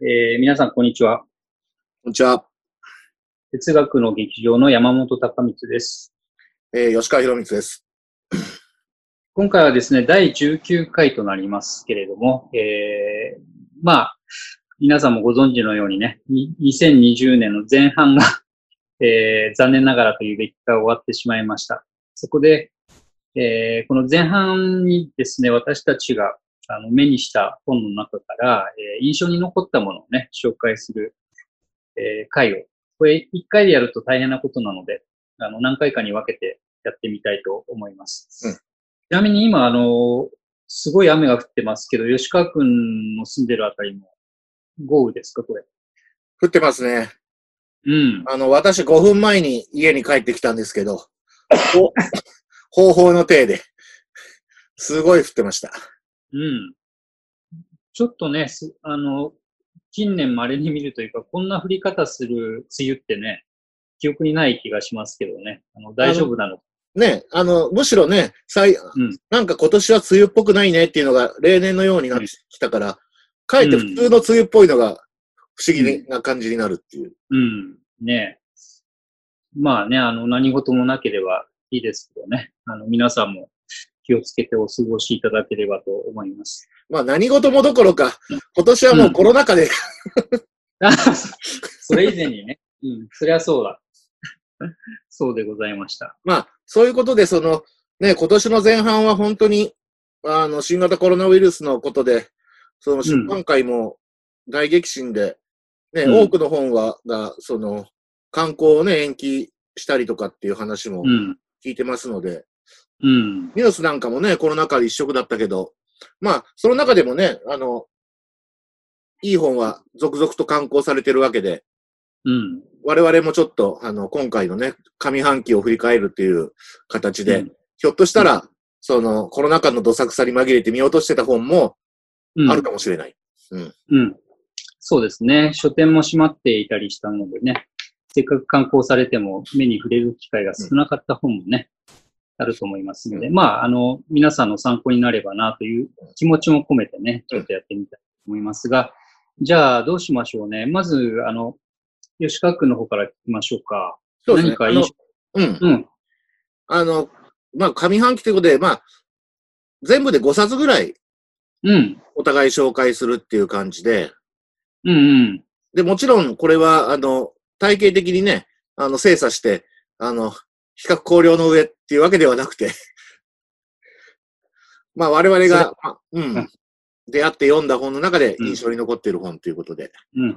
えー皆さん、こんにちは。こんにちは。哲学の劇場の山本隆光です。えー吉川博光です。今回はですね、第19回となりますけれども、えーまあ、皆さんもご存知のようにね、に2020年の前半が、えー残念ながらというべきか終わってしまいました。そこで、えーこの前半にですね、私たちがあの目にした本の中から、えー印象に残ったものをね、紹介する、えー回を、これ一回でやると大変なことなので、あの、何回かに分けてやってみたいと思います。うんちなみに今、あの、すごい雨が降ってますけど、吉川くんの住んでるあたりも豪雨ですか、これ？降ってますね。うん。あの、私5分前に家に帰ってきたんですけど、お方法の体で、すごい降ってました。うん。ちょっとね、すあの、近年稀に見るというか、こんな降り方する梅雨ってね、記憶にない気がしますけどね。あの、大丈夫なの。ね、あの、むしろね、さいうんなんか今年は梅雨っぽくないねっていうのが例年のようになってきたから、かえって普通の梅雨っぽいのが不思議な感じになるっていう。うん。ねまあね、あの、何事もなければいいですけどね。あの、皆さんも気をつけてお過ごしいただければと思います。まあ何事もどころか、今年はもうコロナ禍で、あ それ以前にね。うん、そりゃそうだ。そうでございました。まあそういうことで、その、ね、今年の前半は本当に、あの、新型コロナウイルスのことで、その出版会も大激震で、ね、うん多くの本は、が、その、観光をね、延期したりとかっていう話もうん。聞いてますので、うん。ニュースなんかもね、コロナ禍で一色だったけど、まあ、その中でもね、あの、いい本は続々と刊行されてるわけで、うん。我々もちょっと、あの、今回のね、上半期を振り返るっていう形で、うんひょっとしたら、その、コロナ禍のどさくさに紛れて見落としてた本もうん。あるかもしれない。うん。そうですね。書店も閉まっていたりしたのでね、せっかく観光されても目に触れる機会が少なかった本もね、あると思いますので、うまあ、あの、皆さんの参考になればなという気持ちも込めてね、ちょっとやってみたいと思いますが、じゃあどうしましょうね。まず、あの、吉川君の方から聞きましょうか。そうですね。何か印象、うん。うん。あの、まあ、上半期ということで、まあ、全部で5冊ぐらいうん。お互い紹介するっていう感じで、うんうん。で、もちろんこれは、あの、体系的にね、あの、精査して、あの、比較考慮の上っていうわけではなくて、まあ我々が、まあううんん、出会って読んだ本の中でうん印象に残っている本ということで。うん。で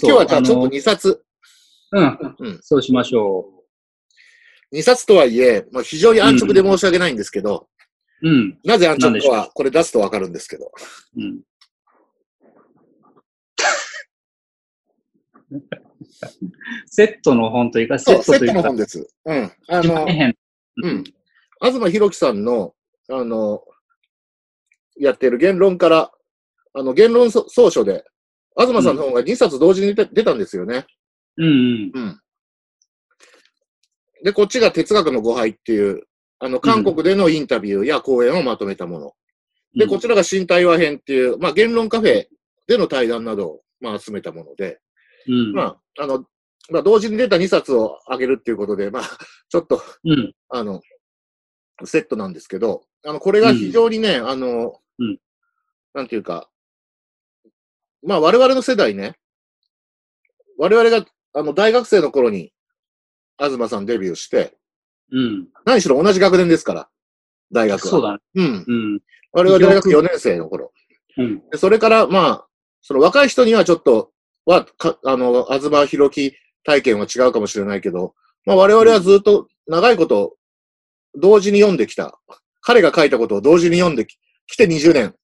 今日はじゃあちょっと2冊、そうん。うんそうしましょ2冊とはいえ、まあ、非常に安直で申し訳ないんですけど、う。うん。なぜ安直かはこれ出すとわかるんですけど、うん。セットの本というか、セットットというか、の本です。うん。あの。うん。東博樹さんの、あの、やってる言論から、あの、言論総書で、東さんの本が2冊同時に出出たんですよね。うんうん。うん。で、こっちが哲学の誤配っていう、あの、韓国でのインタビューや講演をまとめたもの。で、こちらが新対話編っていう、まあ、言論カフェでの対談などを、まあ、集めたもので、うん。まあ、あの、まあ、同時に出た2冊をあげるっていうことで、まあ、ちょっと、うん。あの、セットなんですけど、あの、これが非常にね、あの、うんなんていうか、まあ、我々の世代ね、我々が、あの、大学生の頃に、東さんデビューして、うん。何しろ同じ学年ですから、大学は。そうだね。うん。うん。我々は大学4年生の頃。うん。でそれから、まあ、その若い人にはちょっと、は、かあの、東博樹体験は違うかもしれないけど、まあ我々はずっと長いこと同時に読んできた。彼が書いたことを同時に読んでききて20年、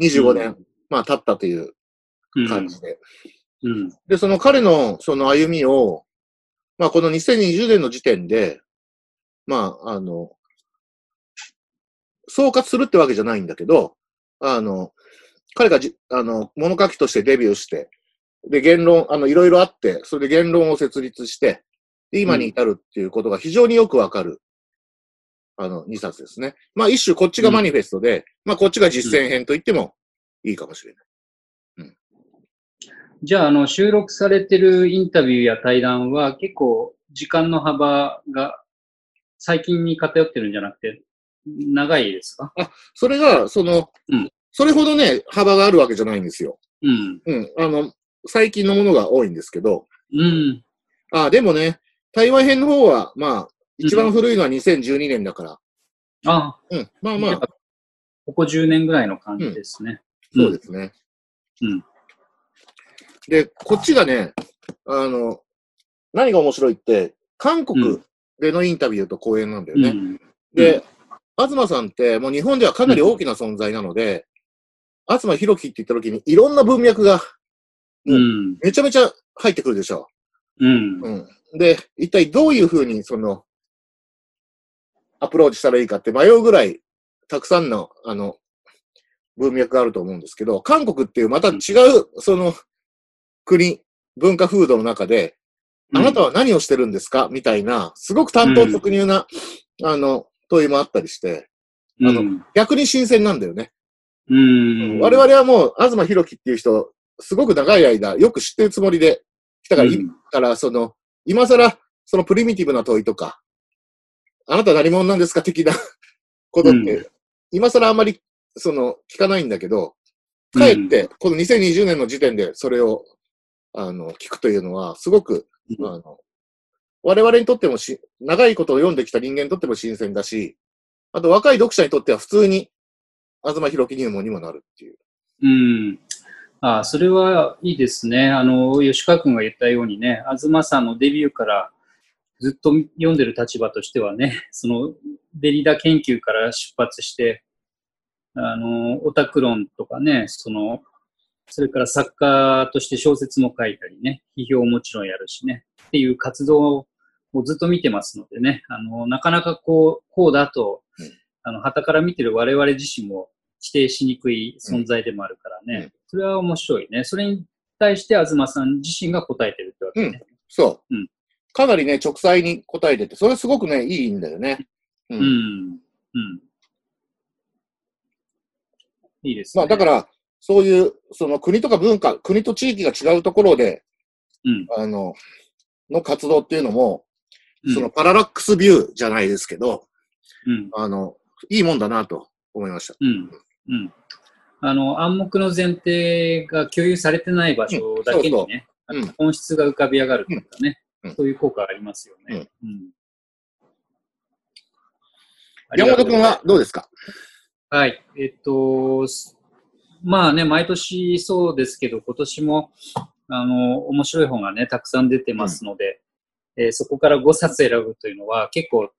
25年、まあ経ったといううん。感じで。うん。で、その彼のその歩みを、まあこの2020年の時点で、まああの、総括するってわけじゃないんだけど、あの、彼がじ、あの、物書きとしてデビューして、で、言論、あの、いろいろあって、それで言論を設立して、で、今に至るっていうことが非常によくわかる、あの、2冊ですね。まあ、一種こっちがマニフェストで、まあ、こっちが実践編と言ってもいいかもしれない。じゃあ、あの、収録されてるインタビューや対談は結構時間の幅が最近に偏ってるんじゃなくて、長いですか？それが、その、うんそれほどね、幅があるわけじゃないんですよ。うん。うん。あの、最近のものが多いんですけど、うん。あ、でもね、台湾編の方は、まあ、一番古いのは2012年だから、あ、うん。まあまあここ10年ぐらいの感じですね。そうですね。うん。で、こっちがね、あの、何が面白いって、韓国でのインタビューと講演なんだよね。うん。で、東さんってもう日本ではかなり大きな存在なので、東博樹って言った時にいろんな文脈がうん。めちゃめちゃ入ってくるでしょうん。う。うん。で、一体どういうふうにその、アプローチしたらいいかって迷うぐらい、たくさんの、あの、文脈があると思うんですけど、韓国っていうまた違う、その、国、文化風土の中で、あなたは何をしてるんですか？みたいな、すごく担当特入な、あの、問いもあったりして、あのうん逆に新鮮なんだよね。うん。我々はもう、東博樹っていう人、すごく長い間、よく知ってるつもりで来たから、うんから、その、今更、そのプリミティブな問いとか、あなた何者なんですか的な ことって、う今更あんまり、その、聞かないんだけど、かえって、この2020年の時点でそれを、あの、聞くというのは、すごく、うんあの、我々にとってもし、長いことを読んできた人間にとっても新鮮だし、あと若い読者にとっては普通に、東博樹入門にもなるっていう。うん。あそれはいいですね。あの、吉川君が言ったようにね、東さんのデビューからずっと読んでる立場としてはね、そのデリダ研究から出発して、あの、オタク論とかね、その、それから作家として小説も書いたりね、批評ももちろんやるしね、っていう活動をずっと見てますのでね、あの、なかなかこう、こうだとうん、あの、旗から見てる我々自身も否定しにくい存在でもあるからね、うんそれは面白いね。それに対して東さん自身が答えてるってわけね。そう。うんかなりね、直裁に答えてて、それすごくね、いいんだよね。ううん。うん。いいですね。まあ、だから、そういう、その国とか文化、国と地域が違うところで、うん、あの、の活動っていうのも、うんそのパララックスビューじゃないですけど、うん。あの、いいもんだなと思いました。うん。うん。あの、暗黙の前提が共有されてない場所だけにね、うんそうそううん本質が浮かび上がるというかね、うんうんそういう効果ありますよね。うん。山本君はどうですか？はい。えっと、すまあね、毎年そうですけど、今年も、あの、面白い本がね、たくさん出てますので、えーそこから5冊選ぶというのは結構、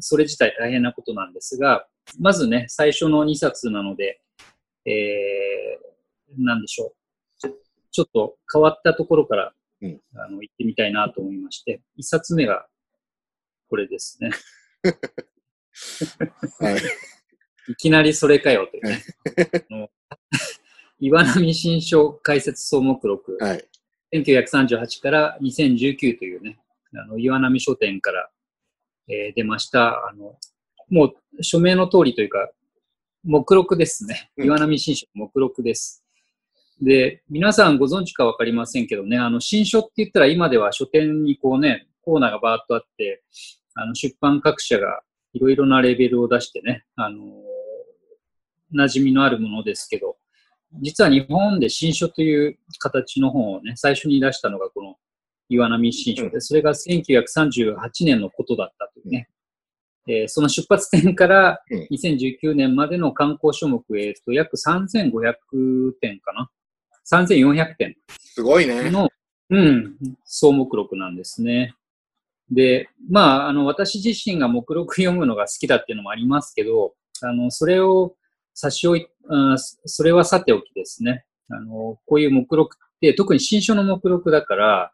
それ自体大変なことなんですが、まずね、最初の2冊なので、えー、なんでしょう。ちょっと変わったところから、うんあの行ってみたいなと思いまして、1冊目がこれですね。はい。いきなりそれかよというね。岩波新書解説総目録、はい。1938から2019というね、あの岩波書店から、えー出ました。あのもう署名の通りというか、目録ですね。うん岩波新書目録です。で、皆さんご存知かわかりませんけどね、あの新書って言ったら今では書店にこうね、コーナーがバーッとあって、あの出版各社がいろいろなレベルを出してね、あの馴染みのあるものですけど、実は日本で新書という形の本をね、最初に出したのがこの岩波新書で、それが1938年のことだったというね。えーその出発点からうん2019年までの観光書目、えーと約3500点かな。3400点すごいね。の、うん、総目録なんですね。で、まあ、あの、私自身が目録読むのが好きだっていうのもありますけど、あの、それを差し置い、あそれはさておきですね。あの、こういう目録って、特に新書の目録だから、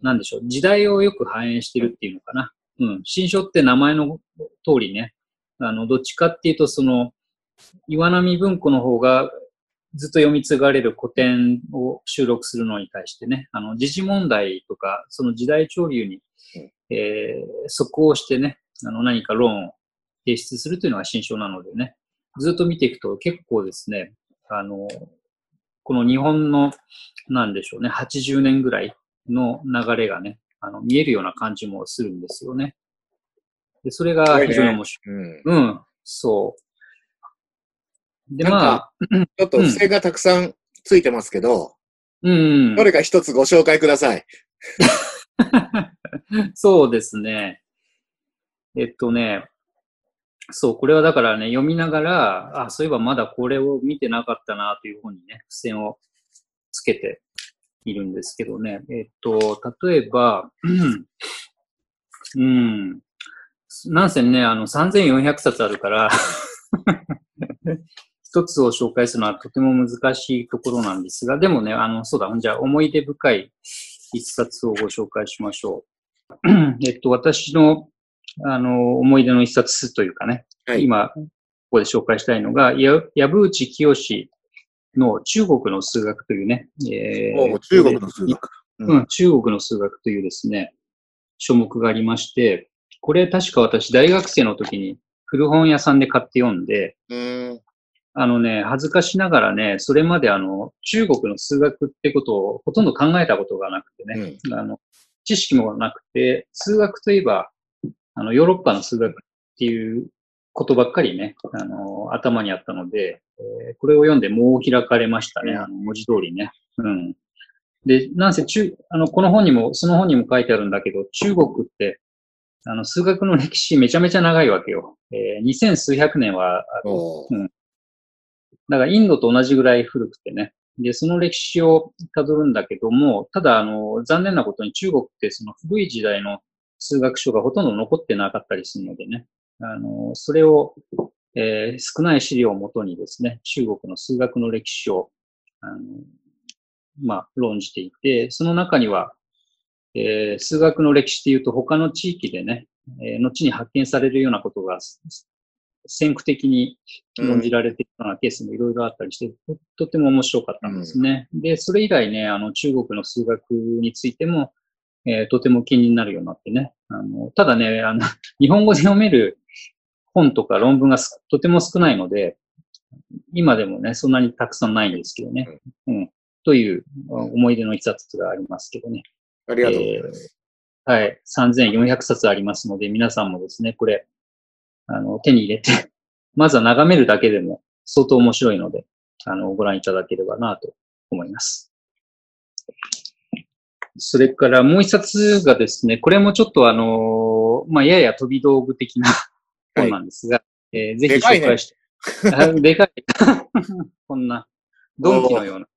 なんでしょう、時代をよく反映してるっていうのかな。うん、新書って名前の通りね、あの、どっちかっていうと、その、岩波文庫の方がずっと読み継がれる古典を収録するのに対してね、あの、時事問題とか、その時代潮流に、えー、即応してね、あの、何か論を提出するというのが新書なのでね、ずっと見ていくと結構ですね、あの、この日本の、なんでしょうね、80年ぐらいの流れがね、あの、見えるような感じもするんですよね。で、それが非常に面白い。うん。うん、そう。で、なんかまあ、ちょっと付箋がたくさんついてますけど、うん。どれか一つご紹介ください。そうですね。えっとね、そう、これはだからね、読みながら、あ、そういえばまだこれを見てなかったなというふうにね、付箋をつけているんですけどね。えっと、例えば、うん、うん、なんせね、あの、3400冊あるから、一つを紹介するのはとても難しいところなんですが、でもね、あの、そうだ、じゃあ思い出深い一冊をご紹介しましょう。えっと、私の、あの、思い出の一冊というかね、はい今、ここで紹介したいのが、や藪内清の中国の数学というね、えもう中国の数学。うん、中国の数学というですね、書目がありまして、これ確か私大学生の時に古本屋さんで買って読んで、うん。あのね、恥ずかしながらね、それまであの、中国の数学ってことをほとんど考えたことがなくてね、あの、知識もなくて、数学といえば、あの、ヨーロッパの数学っていうことばっかりね、あの、頭にあったので、えーこれを読んでもう開かれましたね、うんあの、文字通りね。うん。で、なんせ中、あの、この本にも、その本にも書いてあるんだけど、中国って、あの、数学の歴史めちゃめちゃ長いわけよ。えー、二千数百年はあるおーだからインドと同じぐらい古くてね。で、その歴史をたどるんだけども、ただ、あの、残念なことに中国ってその古い時代の数学書がほとんど残ってなかったりするのでね。あの、それを、えー少ない資料をもとにですね、中国の数学の歴史を、あの、まあ、論じていて、その中には、えー数学の歴史っていうと他の地域でね、えー後に発見されるようなことが先駆的に論じられているようなケースもいろいろあったりして、ととっても面白かったんですね。で、それ以来ね、あの中国の数学についても、えーとても気になるようになってね。あのただね、あの、日本語で読める本とか論文がすとても少ないので、今でもね、そんなにたくさんないんですけどね。うん。という思い出の一冊がありますけどね。ありがとうございます。はい。3400冊ありますので、皆さんもですね、これ、あの、手に入れて、まずは眺めるだけでも相当面白いので、あの、ご覧いただければなと思います。それからもう一冊がですね、これもちょっとあの、まあ、やや飛び道具的な 本なんですが、えーぜひでかいね。紹介して、あでかい。こんな、ドンキのような、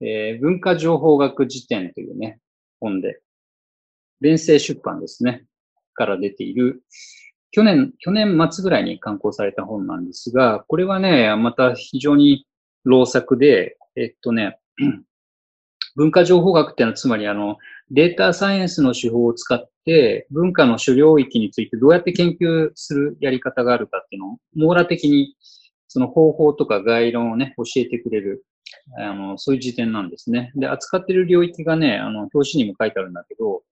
えー文化情報学辞典というね、本で、連成出版ですね、から出ている、去年、去年末ぐらいに刊行された本なんですが、これはね、また非常に老作で、えっとね、文化情報学っていうのはつまりあの、データサイエンスの手法を使って文化の主領域についてどうやって研究するやり方があるかっていうのを網羅的にその方法とか概論をね、教えてくれる、あの、そういう辞典なんですね。で、扱ってる領域がね、あの、表紙にも書いてあるんだけど、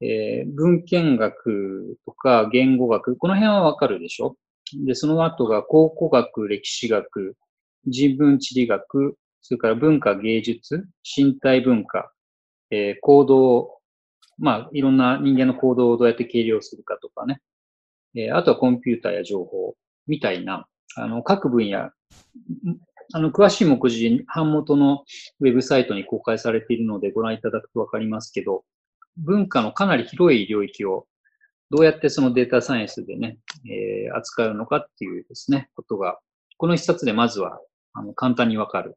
えー文献学とか言語学、この辺はわかるでしょ？で、その後が考古学、歴史学、人文地理学、それから文化芸術、身体文化、えー行動、まあ、いろんな人間の行動をどうやって計量するかとかね。えーあとはコンピューターや情報みたいな、あの、各分野、あの、詳しい目次、版元のウェブサイトに公開されているのでご覧いただくとわかりますけど、文化のかなり広い領域をどうやってそのデータサイエンスでね、えー扱うのかっていうですね、ことが、この一冊でまずは、あの、簡単にわかる。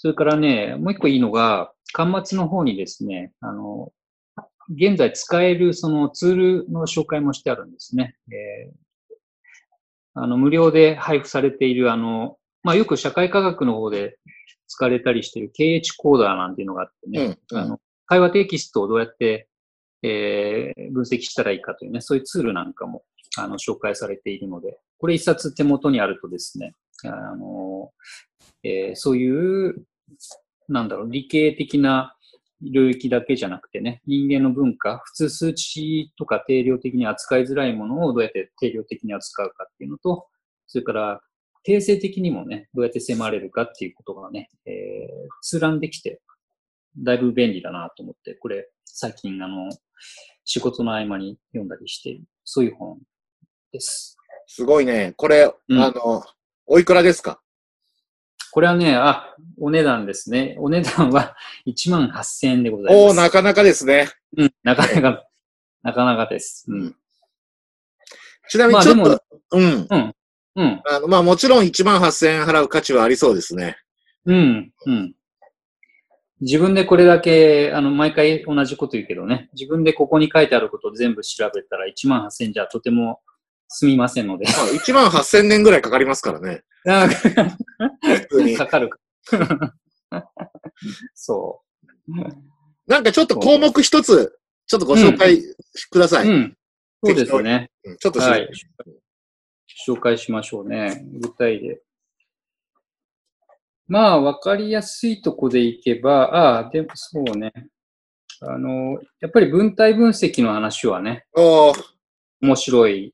それからね、もう一個いいのが、端末の方にですね、あの、現在使えるそのツールの紹介もしてあるんですね。えーあの、無料で配布されている、あの、まあ、よく社会科学の方で使われたりしている KH コーダーなんていうのがあってね、うんうんあの、会話テキストをどうやって、えー分析したらいいかというね、そういうツールなんかも、あの、紹介されているので、これ一冊手元にあるとですね、あの、えーそういう、なんだろう、理系的な領域だけじゃなくてね、人間の文化、普通数値とか定量的に扱いづらいものをどうやって定量的に扱うかっていうのと、それから定性的にもね、どうやって迫れるかっていうことがね、えー、通覧できて、だいぶ便利だなと思って、これ、最近、あの、仕事の合間に読んだりしている、そういう本です。すごいね。これ、うん、あの、おいくらですか？これはね、あ、お値段ですね。お値段は 1万8000円でございます。おおなかなかですね。うん、なかなか、なかなかです。うん。ちなみにちょっと、まあ、うん。うん。うん。あの、まあもちろん1万8000円払う価値はありそうですね。うん。うん。自分でこれだけ、あの、毎回同じこと言うけどね、自分でここに書いてあることを全部調べたら1万8000じゃとてもすみませんので。まあ、1万8000年ぐらいかかりますからね。普通に。かかる。そう。なんかちょっと項目一つ、ちょっとご紹介ください。うん、そうですね。ちょっと、はい、紹介しましょうね。具体で。まあ、わかりやすいとこでいけば、ああ、でもそうね。あの、やっぱり文体分析の話はね、面白い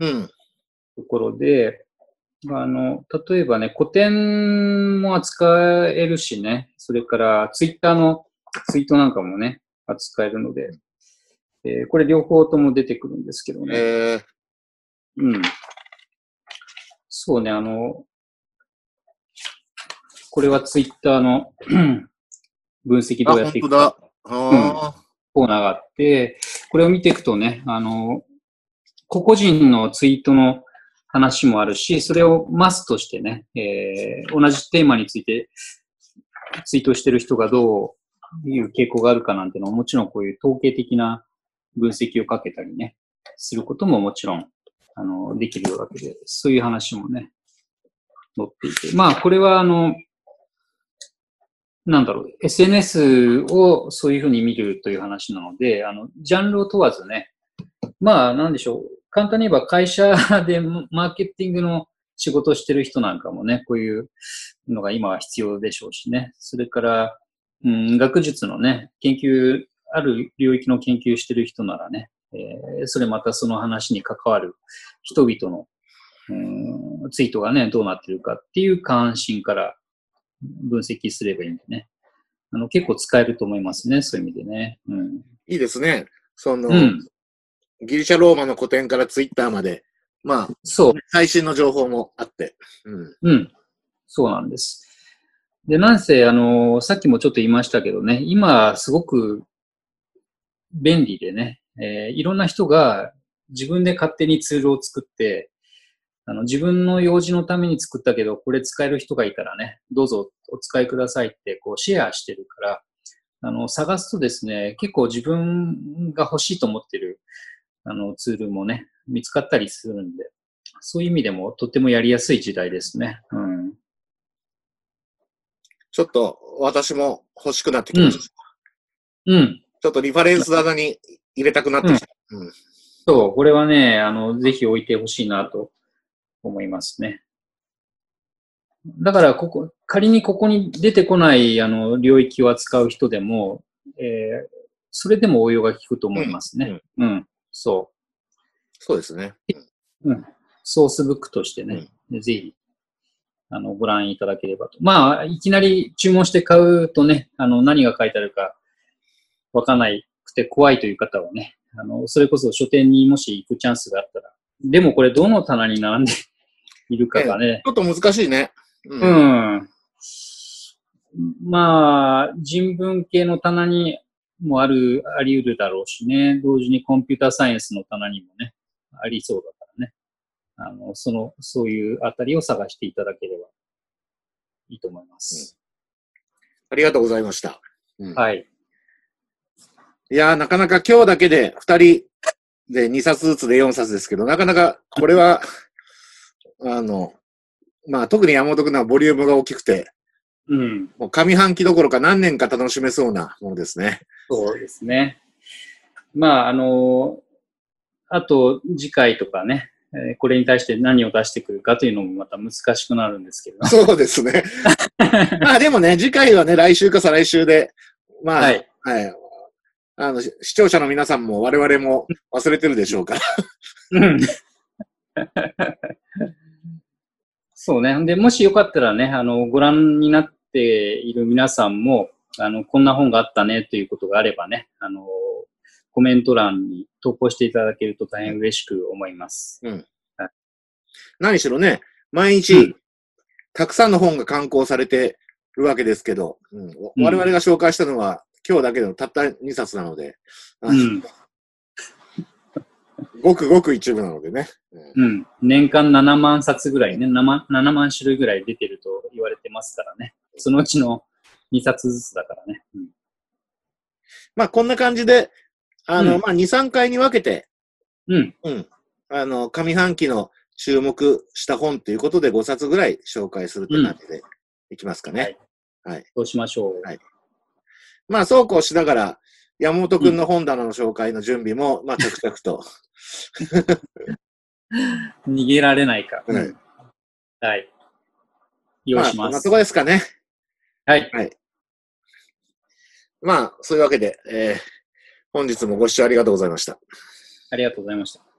ところで、うん、あの、例えばね、古典も扱えるしね、それからツイッターのツイートなんかもね、扱えるので、えー、これ両方とも出てくるんですけどね。えー、うん。そうね、あの、これはツイッターの 分析どうやっていくか。あ、コーナーがあって、これを見ていくとね、あの、個々人のツイートの話もあるし、それをマスとしてね、えー、同じテーマについてツイートしてる人がどういう傾向があるかなんてのはもちろんこういう統計的な分析をかけたりね、することももちろん、あの、できるわけで、そういう話もね、載っていて。まあ、これはあの、なんだろう、SNS をそういうふうに見るという話なので、あの、ジャンルを問わずね、まあ、なんでしょう、簡単に言えば会社でマーケティングの仕事をしてる人なんかもね、こういうのが今は必要でしょうしね。それから、うん、学術のね、研究、ある領域の研究してる人ならね、えー、それまたその話に関わる人々の、うん、ツイートがね、どうなってるかっていう関心から分析すればいいんでね。あの、結構使えると思いますね、そういう意味でね。うん、いいですね。その、うん、ギリシャローマの古典からツイッターまで、まあ、そう。最新の情報もあって。うん。うん。そうなんです。で、なんせ、あの、さっきもちょっと言いましたけどね、今、すごく便利でね、えー、いろんな人が自分で勝手にツールを作って、あの、自分の用事のために作ったけど、これ使える人がいたらね、どうぞお使いくださいって、こう、シェアしてるから、あの、探すとですね、結構自分が欲しいと思ってる、あの、ツールもね、見つかったりするんで、そういう意味でもとってもやりやすい時代ですね。うん。ちょっと、私も欲しくなってきました。うん。うん、ちょっとリファレンス棚に入れたくなってきた。うん、うん、そう、これはね、あの、ぜひ置いてほしいなと思いますね。だから、ここ、仮にここに出てこない、あの、領域を扱う人でも、えー、それでも応用が効くと思いますね。うん。うん、そう。そうですね。うん。ソースブックとしてね、うん、ぜひ、あの、ご覧いただければと。まあ、いきなり注文して買うとね、あの、何が書いてあるかわかんないくて怖いという方はね、あの、それこそ書店にもし行くチャンスがあったら、でもこれどの棚に並んでいるかがね。ちょっと難しいね。うん。うん、まあ、人文系の棚にもある、あり得るだろうしね。同時にコンピューターサイエンスの棚にもね、ありそうだからね。あの、その、そういうあたりを探していただければいいと思います。うん、ありがとうございました。うん、はい。いやなかなか今日だけで2人で2冊ずつで4冊ですけど、なかなかこれは、あの、まあ特に山本君はボリュームが大きくて、うん。もう上半期どころか何年か楽しめそうなものですね。そうですね。まあ、あの、あと次回とかね、えこれに対して何を出してくるかというのもまた難しくなるんですけど。そうですね。まあでもね、次回はね、来週か再来週で、まあ、はい、はい。あの、視聴者の皆さんも我々も忘れてるでしょうから。うん。そうね。で、もしよかったらね、あの、ご覧になっている皆さんも、あの、こんな本があったねということがあればね、あの、コメント欄に投稿していただけると大変嬉しく思います。何しろね、毎日、うんたくさんの本が刊行されてるわけですけど、うんうん我々が紹介したのは、今日だけでもたった2冊なので、あうん。ごくごく一部なのでね。うんうん。年間7万冊ぐらいね、7万 ,7 万種類ぐらい出てると言われてますからね。そのうちの2冊ずつだからね。うんまあ、こんな感じで、あの、うんまあ、2、3回に分けて、うん。うん。あの、上半期の注目した本ということで5冊ぐらい紹介するって感じでいきますかね。はい。そうしましょう。はいまあ、そうこうしながら、山本くんの本棚の紹介の準備も、まあ、着々と。逃げられないか。はいうんはい。用意します。あこんなとこですかね。はい。まあ、そういうわけで、えー本日もご視聴ありがとうございました。ありがとうございました。